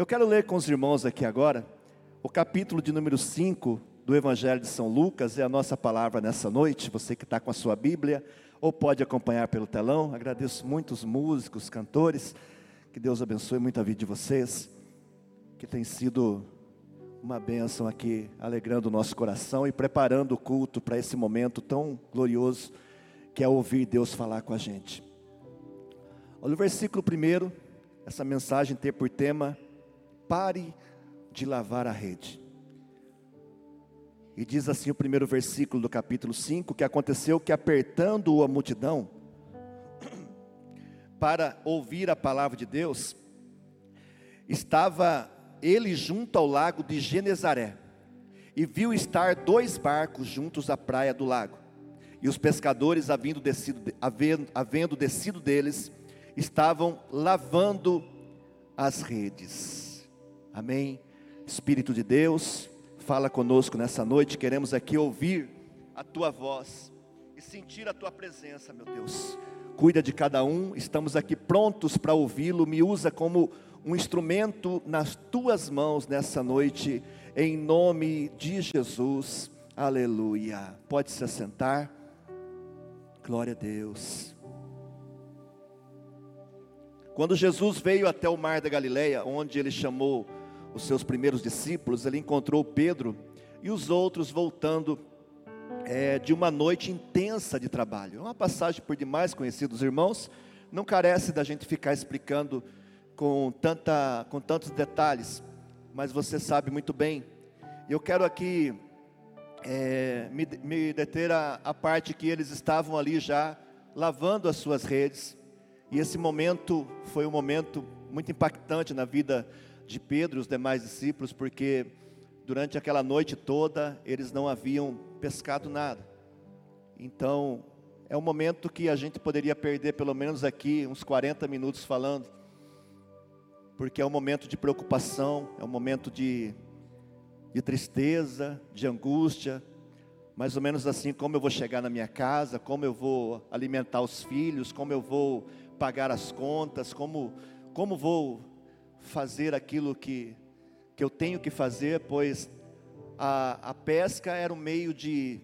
Eu quero ler com os irmãos aqui agora o capítulo de número 5 do Evangelho de São Lucas, é a nossa palavra nessa noite. Você que está com a sua Bíblia, ou pode acompanhar pelo telão. Agradeço muito os músicos, cantores. Que Deus abençoe muito a vida de vocês, que tem sido uma bênção aqui, alegrando o nosso coração e preparando o culto para esse momento tão glorioso que é ouvir Deus falar com a gente. Olha o versículo primeiro, essa mensagem tem por tema: pare de lavar a rede. E diz assim o primeiro versículo do capítulo 5: que aconteceu que apertando-o a multidão, para ouvir a palavra de Deus, estava ele junto ao lago de Genezaré, e viu estar dois barcos juntos à praia do lago. E os pescadores, havendo descido, havendo, havendo descido deles, estavam lavando as redes. Amém. Espírito de Deus, fala conosco nessa noite. Queremos aqui ouvir a tua voz e sentir a tua presença, meu Deus. Cuida de cada um, estamos aqui prontos para ouvi-lo. Me usa como um instrumento nas tuas mãos nessa noite, em nome de Jesus. Aleluia. Pode se assentar. Glória a Deus. Quando Jesus veio até o mar da Galileia, onde ele chamou os seus primeiros discípulos, ele encontrou Pedro e os outros voltando é, de uma noite intensa de trabalho. É uma passagem por demais conhecida dos irmãos, não carece da gente ficar explicando com, tanta, com tantos detalhes, mas você sabe muito bem. Eu quero aqui é, me, me, deter a, a parte que eles estavam ali já lavando as suas redes, e esse momento foi um momento muito impactante na vida de Pedro e os demais discípulos, porque durante aquela noite toda eles não haviam pescado nada. Então, é um momento que a gente poderia perder pelo menos aqui uns 40 minutos falando, porque é um momento de preocupação, é um momento de, de tristeza, de angústia, mais ou menos assim como eu vou chegar na minha casa, como eu vou alimentar os filhos, como eu vou pagar as contas, como, como vou fazer aquilo que, que eu tenho que fazer, pois a, a pesca era o meio de,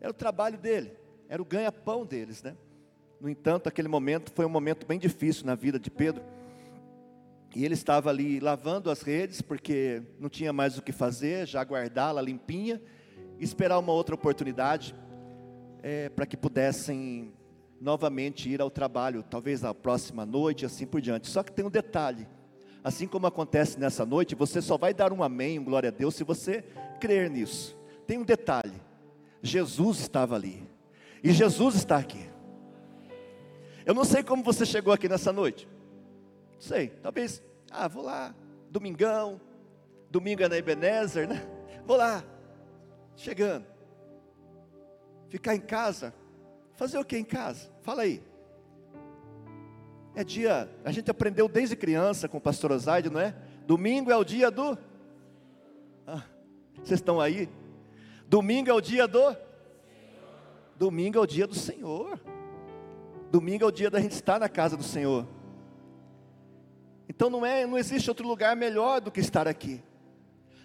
era o trabalho dele, era o ganha-pão deles, né? No entanto, aquele momento foi um momento bem difícil na vida de Pedro. E ele estava ali lavando as redes, porque não tinha mais o que fazer, já guardá-la limpinha, esperar uma outra oportunidade é, para que pudessem novamente ir ao trabalho, talvez a próxima noite, assim por diante. Só que tem um detalhe: assim como acontece nessa noite, você só vai dar um amém, um glória a Deus, se você crer nisso. Tem um detalhe: Jesus estava ali, e Jesus está aqui. Eu não sei como você chegou aqui nessa noite, não sei, talvez, ah, vou lá, domingão, domingo é na Ebenezer, né? Vou lá, chegando, ficar em casa, fazer o que em casa? Fala aí. É dia, a gente aprendeu desde criança com o pastor Osaide, não é? Domingo é o dia do. Ah, vocês estão aí? Domingo é o dia do. Domingo é o dia do Senhor. Domingo é o dia da gente estar na casa do Senhor. Então não é, não existe outro lugar melhor do que estar aqui.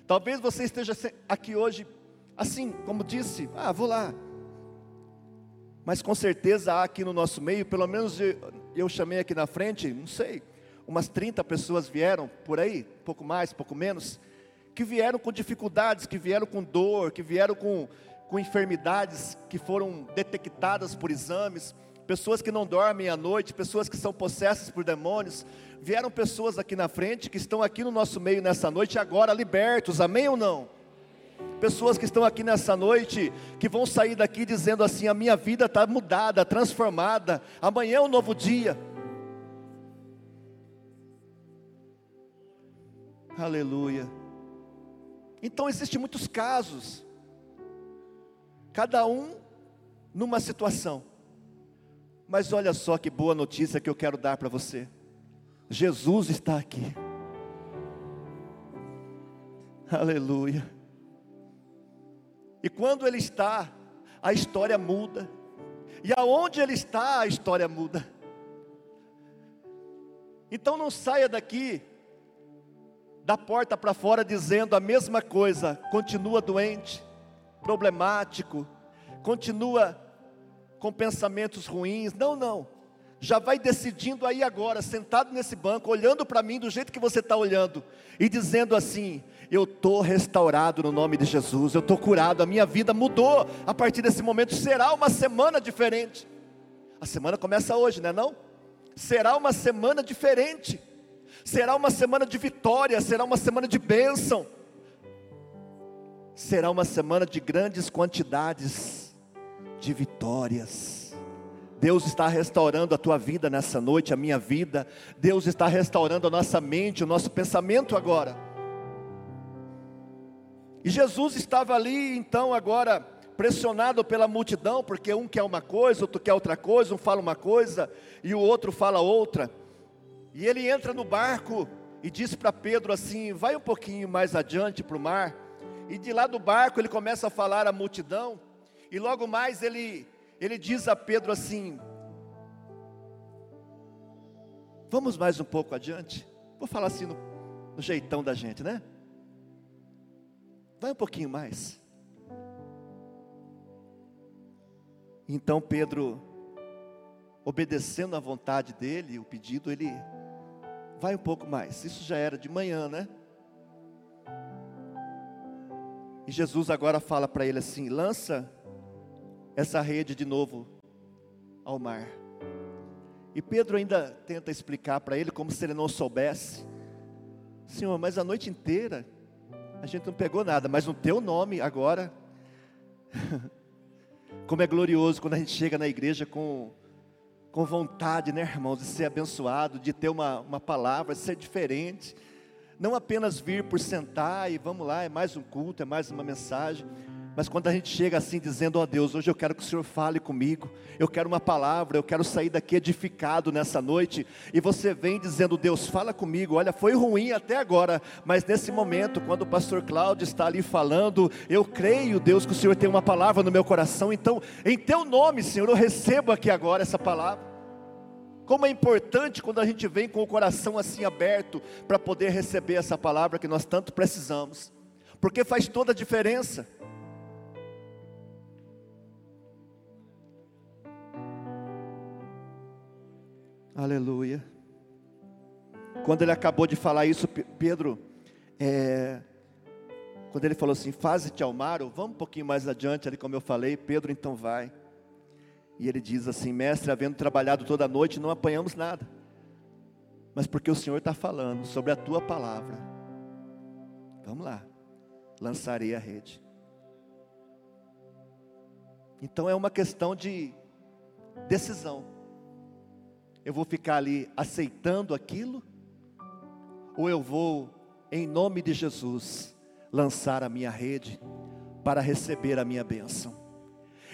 Talvez você esteja aqui hoje, assim, como disse, ah, vou lá. Mas com certeza há aqui no nosso meio, pelo menos eu chamei aqui na frente, não sei, umas 30 pessoas vieram por aí, pouco mais, pouco menos, que vieram com dificuldades, que vieram com dor, que vieram com, com enfermidades que foram detectadas por exames, pessoas que não dormem à noite, pessoas que são possessas por demônios, vieram pessoas aqui na frente que estão aqui no nosso meio nessa noite agora libertos, amém ou não? Pessoas que estão aqui nessa noite, que vão sair daqui dizendo assim: a minha vida está mudada, transformada, amanhã é um novo dia. Aleluia. Então existem muitos casos, cada um numa situação. Mas olha só que boa notícia que eu quero dar para você. Jesus está aqui. Aleluia. E quando ele está, a história muda. E aonde ele está, a história muda. Então não saia daqui da porta para fora dizendo a mesma coisa, continua doente, problemático, continua com pensamentos ruins. Não, não. Já vai decidindo aí agora, sentado nesse banco, olhando para mim do jeito que você está olhando, e dizendo assim: Eu estou restaurado no nome de Jesus, eu estou curado, a minha vida mudou. A partir desse momento será uma semana diferente. A semana começa hoje, não é não? Será uma semana diferente. Será uma semana de vitória, será uma semana de bênção. Será uma semana de grandes quantidades de vitórias. Deus está restaurando a tua vida nessa noite, a minha vida. Deus está restaurando a nossa mente, o nosso pensamento agora. E Jesus estava ali, então, agora, pressionado pela multidão, porque um quer uma coisa, outro quer outra coisa, um fala uma coisa e o outro fala outra. E ele entra no barco e diz para Pedro assim: vai um pouquinho mais adiante para o mar. E de lá do barco ele começa a falar à multidão. E logo mais ele, ele diz a Pedro assim: Vamos mais um pouco adiante. Vou falar assim no, no jeitão da gente, né? Vai um pouquinho mais. Então Pedro, obedecendo à vontade dele, o pedido, ele vai um pouco mais. Isso já era de manhã, né? E Jesus agora fala para ele assim: lança essa rede de novo ao mar. E Pedro ainda tenta explicar para ele como se ele não soubesse. Senhor, mas a noite inteira a gente não pegou nada, mas no teu nome agora. como é glorioso quando a gente chega na igreja com com vontade, né, irmãos, de ser abençoado, de ter uma, uma palavra, de ser diferente. Não apenas vir por sentar e vamos lá, é mais um culto, é mais uma mensagem. Mas quando a gente chega assim dizendo, ó oh, Deus, hoje eu quero que o Senhor fale comigo, eu quero uma palavra, eu quero sair daqui edificado nessa noite, e você vem dizendo, Deus, fala comigo, olha, foi ruim até agora, mas nesse momento, quando o pastor Cláudio está ali falando, eu creio, Deus, que o Senhor tem uma palavra no meu coração, então, em teu nome, Senhor, eu recebo aqui agora essa palavra. Como é importante quando a gente vem com o coração assim aberto para poder receber essa palavra que nós tanto precisamos, porque faz toda a diferença. Aleluia. Quando ele acabou de falar isso, Pedro, é, quando ele falou assim, faze-te ao mar, ou vamos um pouquinho mais adiante, ali como eu falei, Pedro então vai. E ele diz assim, mestre, havendo trabalhado toda a noite, não apanhamos nada. Mas porque o Senhor está falando sobre a tua palavra. Vamos lá, lançarei a rede. Então é uma questão de decisão. Eu vou ficar ali aceitando aquilo? Ou eu vou, em nome de Jesus, lançar a minha rede para receber a minha bênção?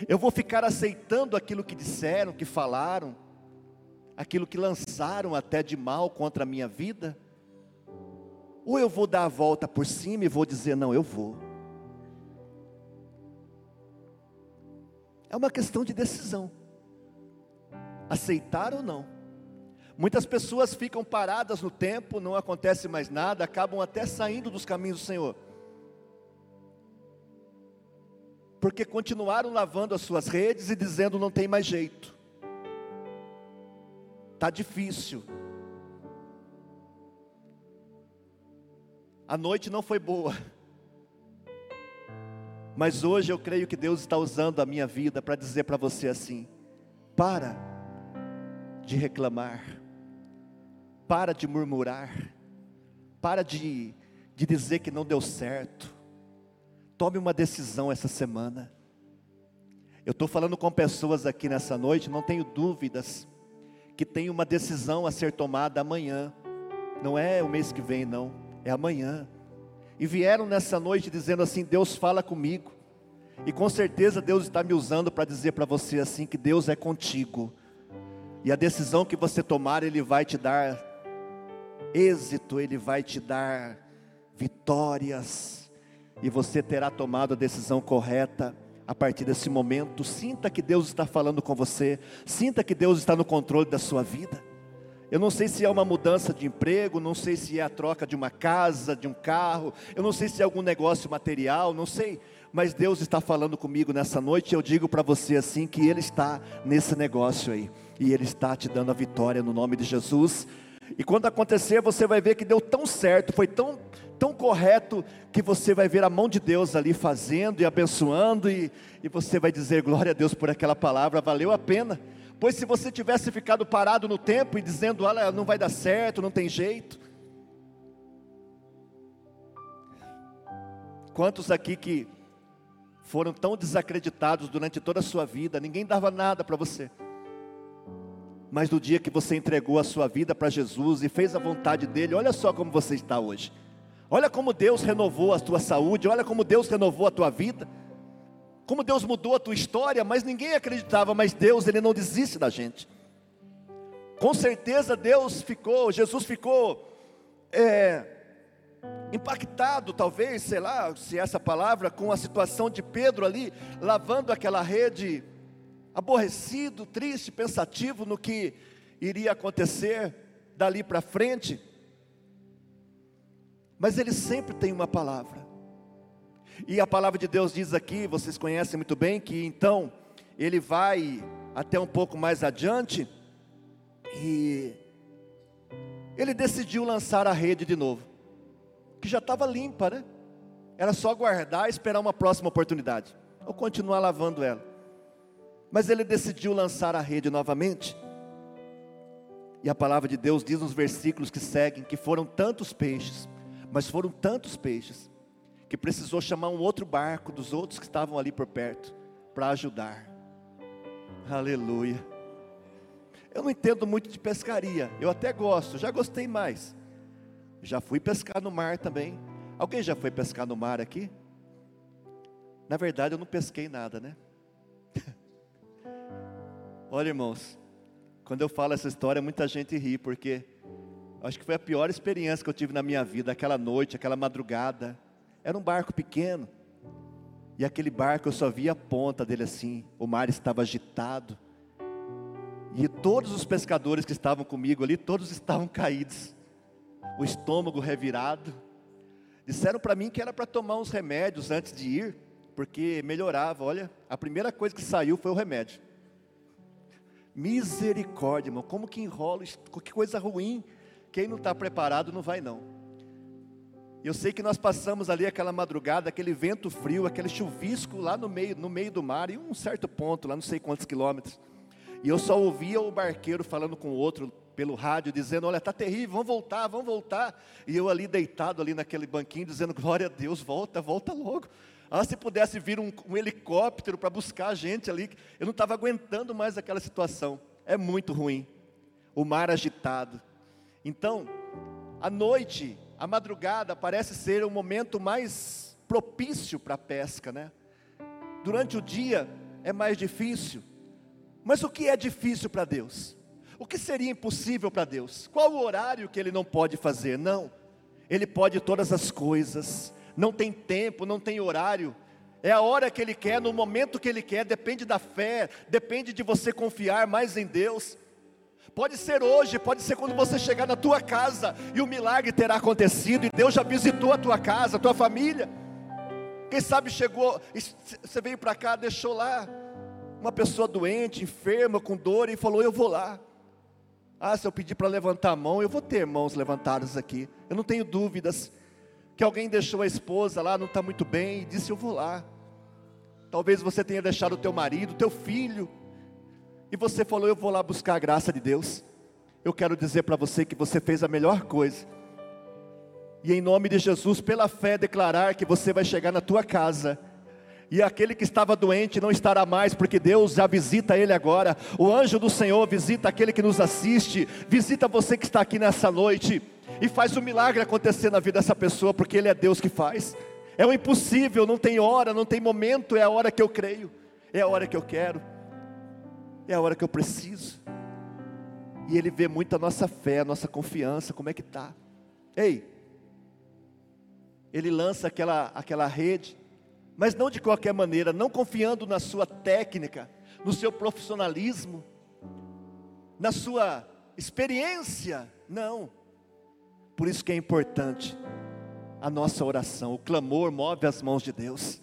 Eu vou ficar aceitando aquilo que disseram, que falaram, aquilo que lançaram até de mal contra a minha vida? Ou eu vou dar a volta por cima e vou dizer: não, eu vou. É uma questão de decisão. Aceitar ou não. Muitas pessoas ficam paradas no tempo, não acontece mais nada, acabam até saindo dos caminhos do Senhor. Porque continuaram lavando as suas redes e dizendo não tem mais jeito. Tá difícil. A noite não foi boa. Mas hoje eu creio que Deus está usando a minha vida para dizer para você assim: para de reclamar para de murmurar. Para de, de dizer que não deu certo. Tome uma decisão essa semana. Eu estou falando com pessoas aqui nessa noite, não tenho dúvidas, que tem uma decisão a ser tomada amanhã. Não é o mês que vem, não, é amanhã. E vieram nessa noite dizendo assim: Deus fala comigo. E com certeza Deus está me usando para dizer para você assim: que Deus é contigo. E a decisão que você tomar, Ele vai te dar êxito, Ele vai te dar vitórias, e você terá tomado a decisão correta a partir desse momento. Sinta que Deus está falando com você, sinta que Deus está no controle da sua vida. Eu não sei se é uma mudança de emprego, não sei se é a troca de uma casa, de um carro, eu não sei se é algum negócio material, não sei, mas Deus está falando comigo nessa noite. Eu digo para você assim que Ele está nesse negócio aí, e Ele está te dando a vitória no nome de Jesus. E quando acontecer, você vai ver que deu tão certo, foi tão, tão correto, que você vai ver a mão de Deus ali fazendo e abençoando, e, e você vai dizer glória a Deus por aquela palavra, valeu a pena. Pois se você tivesse ficado parado no tempo e dizendo, olha, não vai dar certo, não tem jeito. Quantos aqui que foram tão desacreditados durante toda a sua vida, ninguém dava nada para você. Mas no dia que você entregou a sua vida para Jesus e fez a vontade dele, olha só como você está hoje. Olha como Deus renovou a tua saúde, olha como Deus renovou a tua vida como Deus mudou a tua história, mas ninguém acreditava, mas Deus, Ele não desiste da gente. Com certeza Deus ficou, Jesus ficou é, impactado, talvez, sei lá, se é essa palavra, com a situação de Pedro ali, lavando aquela rede, aborrecido, triste, pensativo no que iria acontecer dali para frente. Mas ele sempre tem uma palavra. E a palavra de Deus diz aqui, vocês conhecem muito bem, que então ele vai até um pouco mais adiante e ele decidiu lançar a rede de novo, que já estava limpa, né? Era só guardar e esperar uma próxima oportunidade, ou continuar lavando ela. Mas ele decidiu lançar a rede novamente. E a palavra de Deus diz nos versículos que seguem que foram tantos peixes, mas foram tantos peixes, que precisou chamar um outro barco dos outros que estavam ali por perto para ajudar. Aleluia. Eu não entendo muito de pescaria, eu até gosto, já gostei mais. Já fui pescar no mar também. Alguém já foi pescar no mar aqui? Na verdade, eu não pesquei nada, né? Olha, irmãos, quando eu falo essa história, muita gente ri, porque acho que foi a pior experiência que eu tive na minha vida, aquela noite, aquela madrugada. Era um barco pequeno. E aquele barco eu só via a ponta dele assim. O mar estava agitado. E todos os pescadores que estavam comigo ali, todos estavam caídos. O estômago revirado. Disseram para mim que era para tomar uns remédios antes de ir, porque melhorava. Olha, a primeira coisa que saiu foi o remédio. Misericórdia, irmão, como que enrola, que coisa ruim. Quem não está preparado não vai não. Eu sei que nós passamos ali aquela madrugada, aquele vento frio, aquele chuvisco lá no meio, no meio do mar, em um certo ponto, lá não sei quantos quilômetros. E eu só ouvia o barqueiro falando com o outro pelo rádio, dizendo: Olha, está terrível, vamos voltar, vamos voltar. E eu ali deitado ali naquele banquinho, dizendo: Glória a Deus, volta, volta logo. Ah, se pudesse vir um, um helicóptero para buscar a gente ali, eu não estava aguentando mais aquela situação. É muito ruim. O mar agitado. Então, à noite, a madrugada parece ser o momento mais propício para a pesca, né? Durante o dia é mais difícil. Mas o que é difícil para Deus? O que seria impossível para Deus? Qual o horário que Ele não pode fazer? Não, Ele pode todas as coisas, não tem tempo, não tem horário, é a hora que Ele quer, no momento que Ele quer, depende da fé, depende de você confiar mais em Deus. Pode ser hoje, pode ser quando você chegar na tua casa e o milagre terá acontecido e Deus já visitou a tua casa, a tua família. Quem sabe chegou, você veio para cá, deixou lá uma pessoa doente, enferma, com dor e falou: Eu vou lá. Ah, se eu pedir para levantar a mão, eu vou ter mãos levantadas aqui. Eu não tenho dúvidas que alguém deixou a esposa lá, não está muito bem, e disse: Eu vou lá. Talvez você tenha deixado o teu marido, o teu filho, e você falou: Eu vou lá buscar a graça de Deus. Eu quero dizer para você que você fez a melhor coisa. E em nome de Jesus, pela fé, declarar que você vai chegar na tua casa. E aquele que estava doente não estará mais, porque Deus já visita ele agora. O anjo do Senhor visita aquele que nos assiste, visita você que está aqui nessa noite e faz o um milagre acontecer na vida dessa pessoa, porque Ele é Deus que faz. É o impossível, não tem hora, não tem momento, é a hora que eu creio, é a hora que eu quero é a hora que eu preciso. E Ele vê muito a nossa fé, a nossa confiança, como é que está. Ei, Ele lança aquela, aquela rede, mas não de qualquer maneira, não confiando na sua técnica, no seu profissionalismo, na sua experiência. Não. Por isso que é importante a nossa oração. O clamor move as mãos de Deus.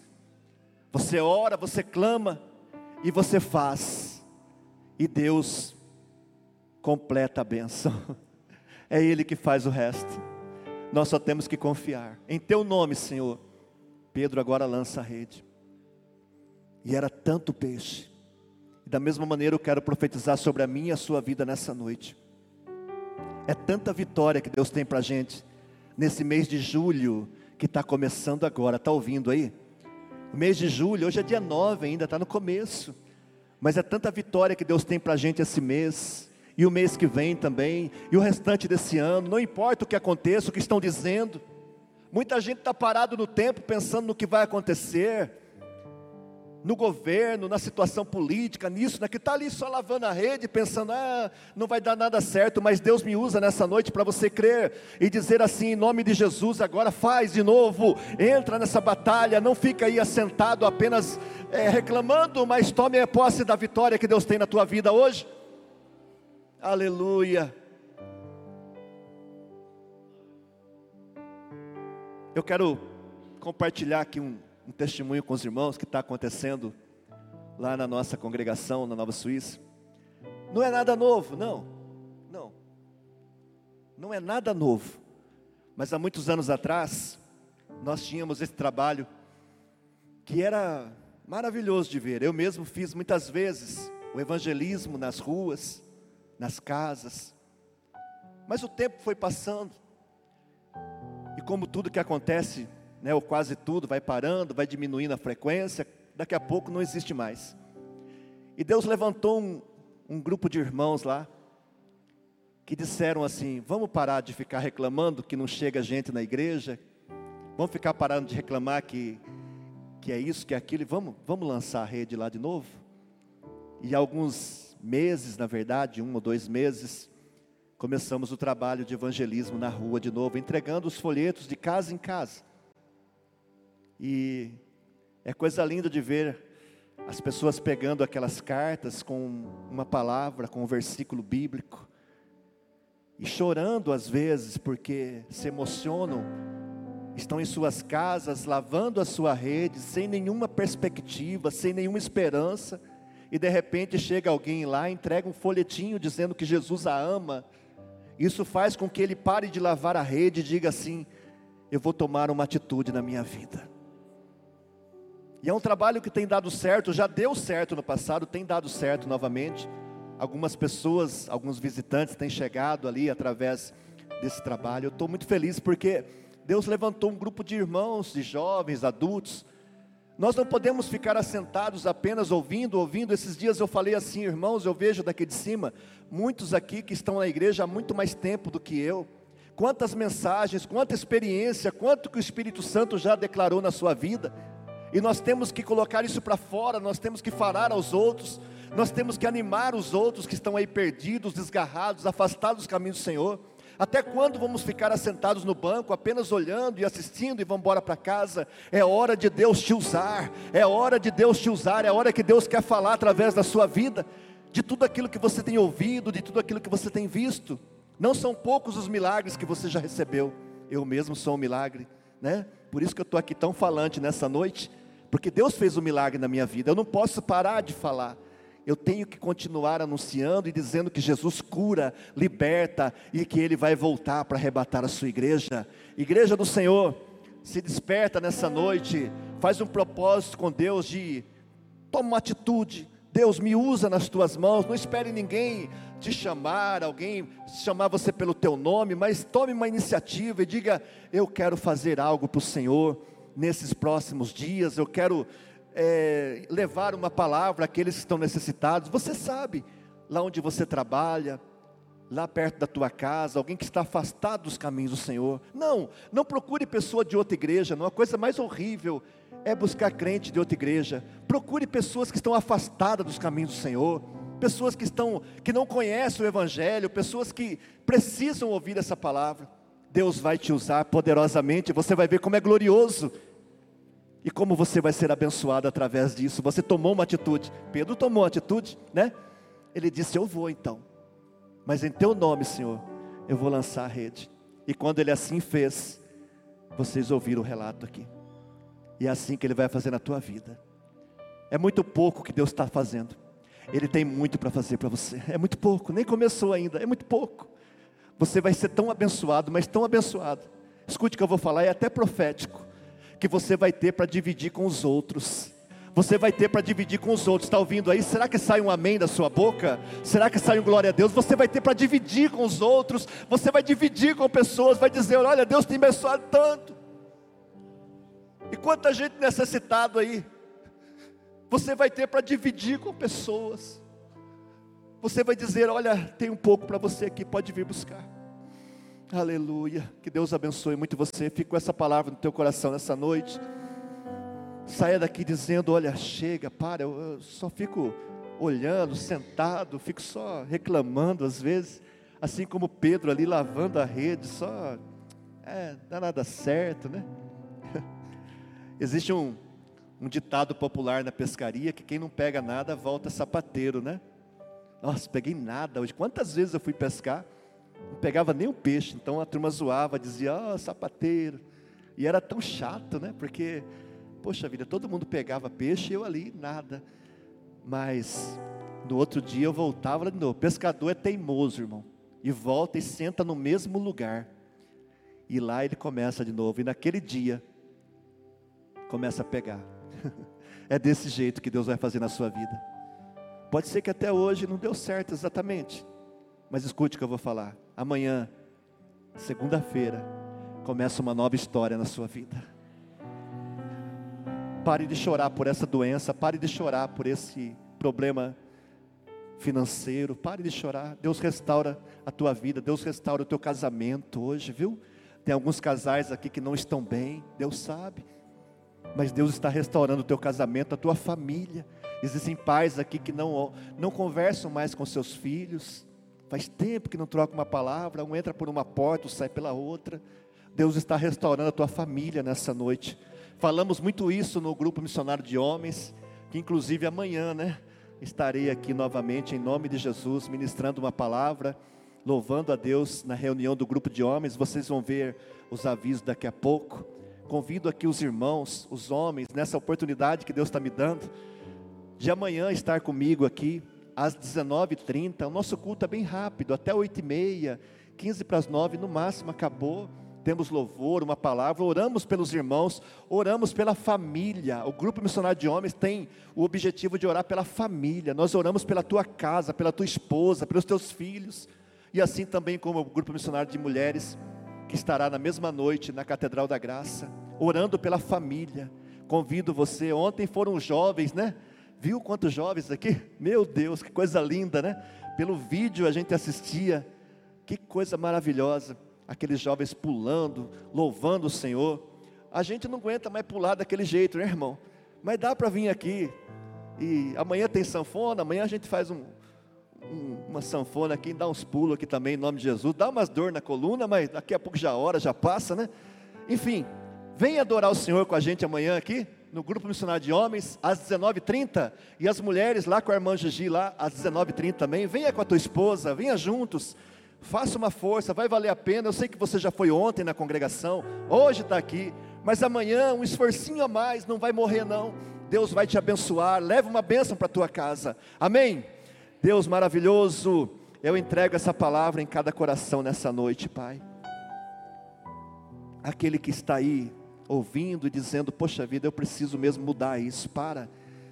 Você ora, você clama e você faz. E Deus completa a benção. É Ele que faz o resto. Nós só temos que confiar. Em Teu nome, Senhor. Pedro agora lança a rede. E era tanto peixe. E da mesma maneira eu quero profetizar sobre a minha e a sua vida nessa noite. É tanta vitória que Deus tem para a gente nesse mês de julho que está começando agora. Está ouvindo aí? O mês de julho, hoje é dia 9 ainda, está no começo. Mas é tanta vitória que Deus tem para a gente esse mês, e o mês que vem também, e o restante desse ano, não importa o que aconteça, o que estão dizendo. Muita gente está parado no tempo pensando no que vai acontecer, no governo, na situação política, nisso, naquilo, está ali só lavando a rede, pensando, ah, não vai dar nada certo, mas Deus me usa nessa noite para você crer e dizer assim, em nome de Jesus, agora faz de novo, entra nessa batalha, não fica aí assentado apenas é, reclamando, mas tome a posse da vitória que Deus tem na tua vida hoje. Aleluia. Eu quero compartilhar aqui um, um testemunho com os irmãos que está acontecendo lá na nossa congregação na Nova Suíça. Não é nada novo, não, não, não é nada novo. Mas há muitos anos atrás, nós tínhamos esse trabalho que era maravilhoso de ver. Eu mesmo fiz muitas vezes o evangelismo nas ruas, nas casas. Mas o tempo foi passando. E como tudo que acontece né, ou quase tudo, vai parando, vai diminuindo a frequência, daqui a pouco não existe mais. E Deus levantou um, um grupo de irmãos lá, que disseram assim: vamos parar de ficar reclamando que não chega gente na igreja, vamos ficar parando de reclamar que, que é isso, que é aquilo, e vamos, vamos lançar a rede lá de novo. E alguns meses, na verdade, um ou dois meses, começamos o trabalho de evangelismo na rua de novo, entregando os folhetos de casa em casa. E é coisa linda de ver as pessoas pegando aquelas cartas com uma palavra, com um versículo bíblico, e chorando às vezes porque se emocionam, estão em suas casas lavando a sua rede, sem nenhuma perspectiva, sem nenhuma esperança, e de repente chega alguém lá, entrega um folhetinho dizendo que Jesus a ama. Isso faz com que ele pare de lavar a rede e diga assim: Eu vou tomar uma atitude na minha vida. E é um trabalho que tem dado certo, já deu certo no passado, tem dado certo novamente. Algumas pessoas, alguns visitantes têm chegado ali através desse trabalho. Eu estou muito feliz porque Deus levantou um grupo de irmãos, de jovens, adultos. Nós não podemos ficar assentados apenas ouvindo, ouvindo. Esses dias eu falei assim, irmãos, eu vejo daqui de cima muitos aqui que estão na igreja há muito mais tempo do que eu. Quantas mensagens, quanta experiência, quanto que o Espírito Santo já declarou na sua vida. E nós temos que colocar isso para fora, nós temos que falar aos outros, nós temos que animar os outros que estão aí perdidos, desgarrados, afastados dos caminhos do Senhor. Até quando vamos ficar assentados no banco, apenas olhando e assistindo e vamos embora para casa? É hora de Deus te usar, é hora de Deus te usar, é hora que Deus quer falar através da sua vida, de tudo aquilo que você tem ouvido, de tudo aquilo que você tem visto. Não são poucos os milagres que você já recebeu, eu mesmo sou um milagre, né? Por isso que eu estou aqui tão falante nessa noite, porque Deus fez um milagre na minha vida. Eu não posso parar de falar. Eu tenho que continuar anunciando e dizendo que Jesus cura, liberta e que Ele vai voltar para arrebatar a sua igreja. Igreja do Senhor, se desperta nessa noite, faz um propósito com Deus de toma uma atitude. Deus me usa nas tuas mãos. Não espere ninguém te chamar, alguém chamar você pelo teu nome, mas tome uma iniciativa e diga: eu quero fazer algo para o Senhor nesses próximos dias, eu quero é, levar uma palavra àqueles que estão necessitados. Você sabe, lá onde você trabalha, lá perto da tua casa, alguém que está afastado dos caminhos do Senhor. Não, não procure pessoa de outra igreja, não. A coisa mais horrível é buscar crente de outra igreja. Procure pessoas que estão afastadas dos caminhos do Senhor, pessoas que estão que não conhecem o evangelho, pessoas que precisam ouvir essa palavra. Deus vai te usar poderosamente, você vai ver como é glorioso e como você vai ser abençoado através disso. Você tomou uma atitude, Pedro tomou uma atitude, né? Ele disse: Eu vou então, mas em teu nome, Senhor, eu vou lançar a rede. E quando ele assim fez, vocês ouviram o relato aqui. E é assim que ele vai fazer na tua vida. É muito pouco que Deus está fazendo. Ele tem muito para fazer para você. É muito pouco, nem começou ainda, é muito pouco. Você vai ser tão abençoado, mas tão abençoado. Escute o que eu vou falar, é até profético. Que você vai ter para dividir com os outros você vai ter para dividir com os outros. Está ouvindo aí? Será que sai um amém da sua boca? Será que sai um glória a Deus? Você vai ter para dividir com os outros. Você vai dividir com pessoas. Vai dizer: Olha, Deus tem abençoado tanto. E quanta gente necessitado aí. Você vai ter para dividir com pessoas. Você vai dizer: Olha, tem um pouco para você aqui, pode vir buscar. Aleluia. Que Deus abençoe muito você. Fique com essa palavra no teu coração nessa noite saia daqui dizendo: Olha, chega, para, eu, eu só fico olhando, sentado, fico só reclamando às vezes, assim como Pedro ali lavando a rede, só, é, dá nada certo, né? Existe um, um ditado popular na pescaria que quem não pega nada volta sapateiro, né? Nossa, peguei nada hoje. Quantas vezes eu fui pescar, não pegava nem um peixe, então a turma zoava, dizia, ó, oh, sapateiro. E era tão chato, né? Porque Poxa vida, todo mundo pegava peixe e eu ali nada. Mas no outro dia eu voltava de novo. Pescador é teimoso, irmão. E volta e senta no mesmo lugar. E lá ele começa de novo. E naquele dia começa a pegar. é desse jeito que Deus vai fazer na sua vida. Pode ser que até hoje não deu certo exatamente. Mas escute o que eu vou falar. Amanhã, segunda-feira, começa uma nova história na sua vida. Pare de chorar por essa doença, pare de chorar por esse problema financeiro, pare de chorar. Deus restaura a tua vida, Deus restaura o teu casamento hoje, viu? Tem alguns casais aqui que não estão bem, Deus sabe. Mas Deus está restaurando o teu casamento, a tua família. Existem pais aqui que não, não conversam mais com seus filhos. Faz tempo que não trocam uma palavra, um entra por uma porta, sai pela outra. Deus está restaurando a tua família nessa noite. Falamos muito isso no grupo missionário de homens, que inclusive amanhã, né, estarei aqui novamente em nome de Jesus, ministrando uma palavra, louvando a Deus na reunião do grupo de homens. Vocês vão ver os avisos daqui a pouco. Convido aqui os irmãos, os homens, nessa oportunidade que Deus está me dando, de amanhã estar comigo aqui às 19h30. O nosso culto é bem rápido, até 8h30, 15 para as 9 no máximo, acabou temos louvor, uma palavra, oramos pelos irmãos, oramos pela família. O grupo missionário de homens tem o objetivo de orar pela família. Nós oramos pela tua casa, pela tua esposa, pelos teus filhos, e assim também como o grupo missionário de mulheres, que estará na mesma noite na Catedral da Graça, orando pela família. Convido você, ontem foram jovens, né? Viu quantos jovens aqui? Meu Deus, que coisa linda, né? Pelo vídeo a gente assistia, que coisa maravilhosa aqueles jovens pulando, louvando o Senhor. A gente não aguenta mais pular daquele jeito, né, irmão? Mas dá para vir aqui. E amanhã tem sanfona, amanhã a gente faz um, um, uma sanfona aqui, dá uns pulos aqui também em nome de Jesus. Dá umas dor na coluna, mas daqui a pouco já hora, já passa, né? Enfim, vem adorar o Senhor com a gente amanhã aqui, no grupo missionário de homens, às 19h30, e as mulheres lá com a irmã Gigi lá, às 19h30 também. Venha com a tua esposa, venha juntos. Faça uma força, vai valer a pena. Eu sei que você já foi ontem na congregação, hoje está aqui, mas amanhã um esforcinho a mais, não vai morrer não. Deus vai te abençoar. Leva uma bênção para a tua casa. Amém? Deus maravilhoso, eu entrego essa palavra em cada coração nessa noite, Pai. Aquele que está aí ouvindo e dizendo: Poxa vida, eu preciso mesmo mudar isso. Para,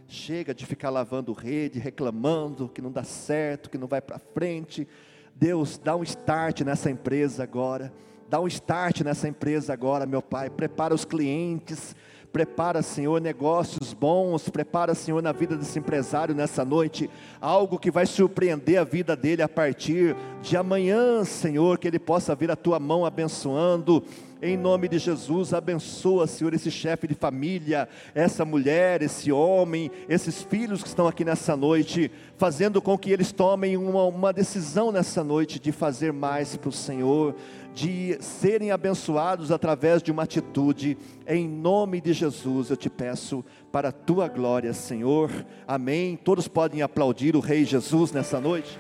chega de ficar lavando rede, reclamando que não dá certo, que não vai para frente Deus, dá um start nessa empresa agora. Dá um start nessa empresa agora, meu Pai. Prepara os clientes. Prepara, Senhor, negócios bons. Prepara, Senhor, na vida desse empresário nessa noite. Algo que vai surpreender a vida dele a partir de amanhã, Senhor. Que ele possa ver a tua mão abençoando em nome de Jesus, abençoa, Senhor, esse chefe de família, essa mulher, esse homem, esses filhos que estão aqui nessa noite, fazendo com que eles tomem uma, uma decisão nessa noite de fazer mais para o Senhor, de serem abençoados através de uma atitude. Em nome de Jesus eu te peço para a tua glória, Senhor. Amém. Todos podem aplaudir o Rei Jesus nessa noite.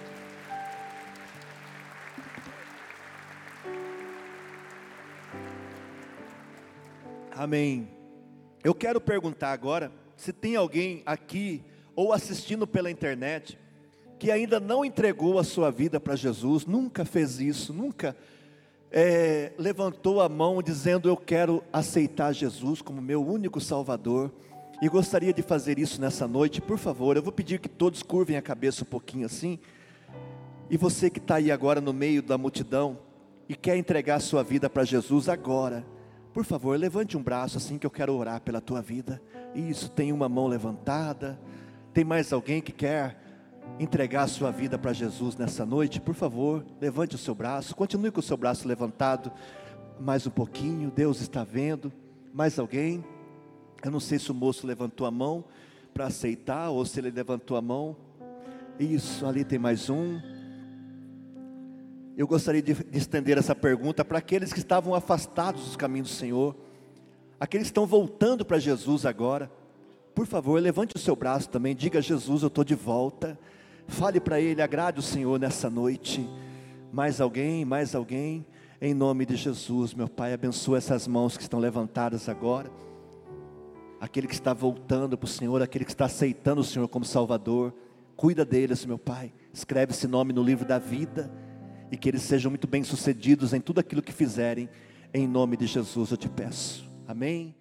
Amém. Eu quero perguntar agora se tem alguém aqui ou assistindo pela internet que ainda não entregou a sua vida para Jesus, nunca fez isso, nunca é, levantou a mão dizendo: Eu quero aceitar Jesus como meu único Salvador. E gostaria de fazer isso nessa noite, por favor. Eu vou pedir que todos curvem a cabeça um pouquinho assim. E você que está aí agora no meio da multidão e quer entregar a sua vida para Jesus agora, por favor, levante um braço assim que eu quero orar pela tua vida. Isso, tem uma mão levantada. Tem mais alguém que quer entregar a sua vida para Jesus nessa noite? Por favor, levante o seu braço. Continue com o seu braço levantado mais um pouquinho. Deus está vendo. Mais alguém? Eu não sei se o moço levantou a mão para aceitar ou se ele levantou a mão. Isso, ali tem mais um. Eu gostaria de, de estender essa pergunta para aqueles que estavam afastados dos caminhos do Senhor, aqueles que estão voltando para Jesus agora. Por favor, levante o seu braço também, diga a Jesus: Eu estou de volta. Fale para Ele, agrade o Senhor nessa noite. Mais alguém, mais alguém, em nome de Jesus, meu Pai, abençoa essas mãos que estão levantadas agora. Aquele que está voltando para o Senhor, aquele que está aceitando o Senhor como Salvador, cuida deles, meu Pai. Escreve esse nome no livro da vida e que eles sejam muito bem-sucedidos em tudo aquilo que fizerem, em nome de Jesus eu te peço. Amém.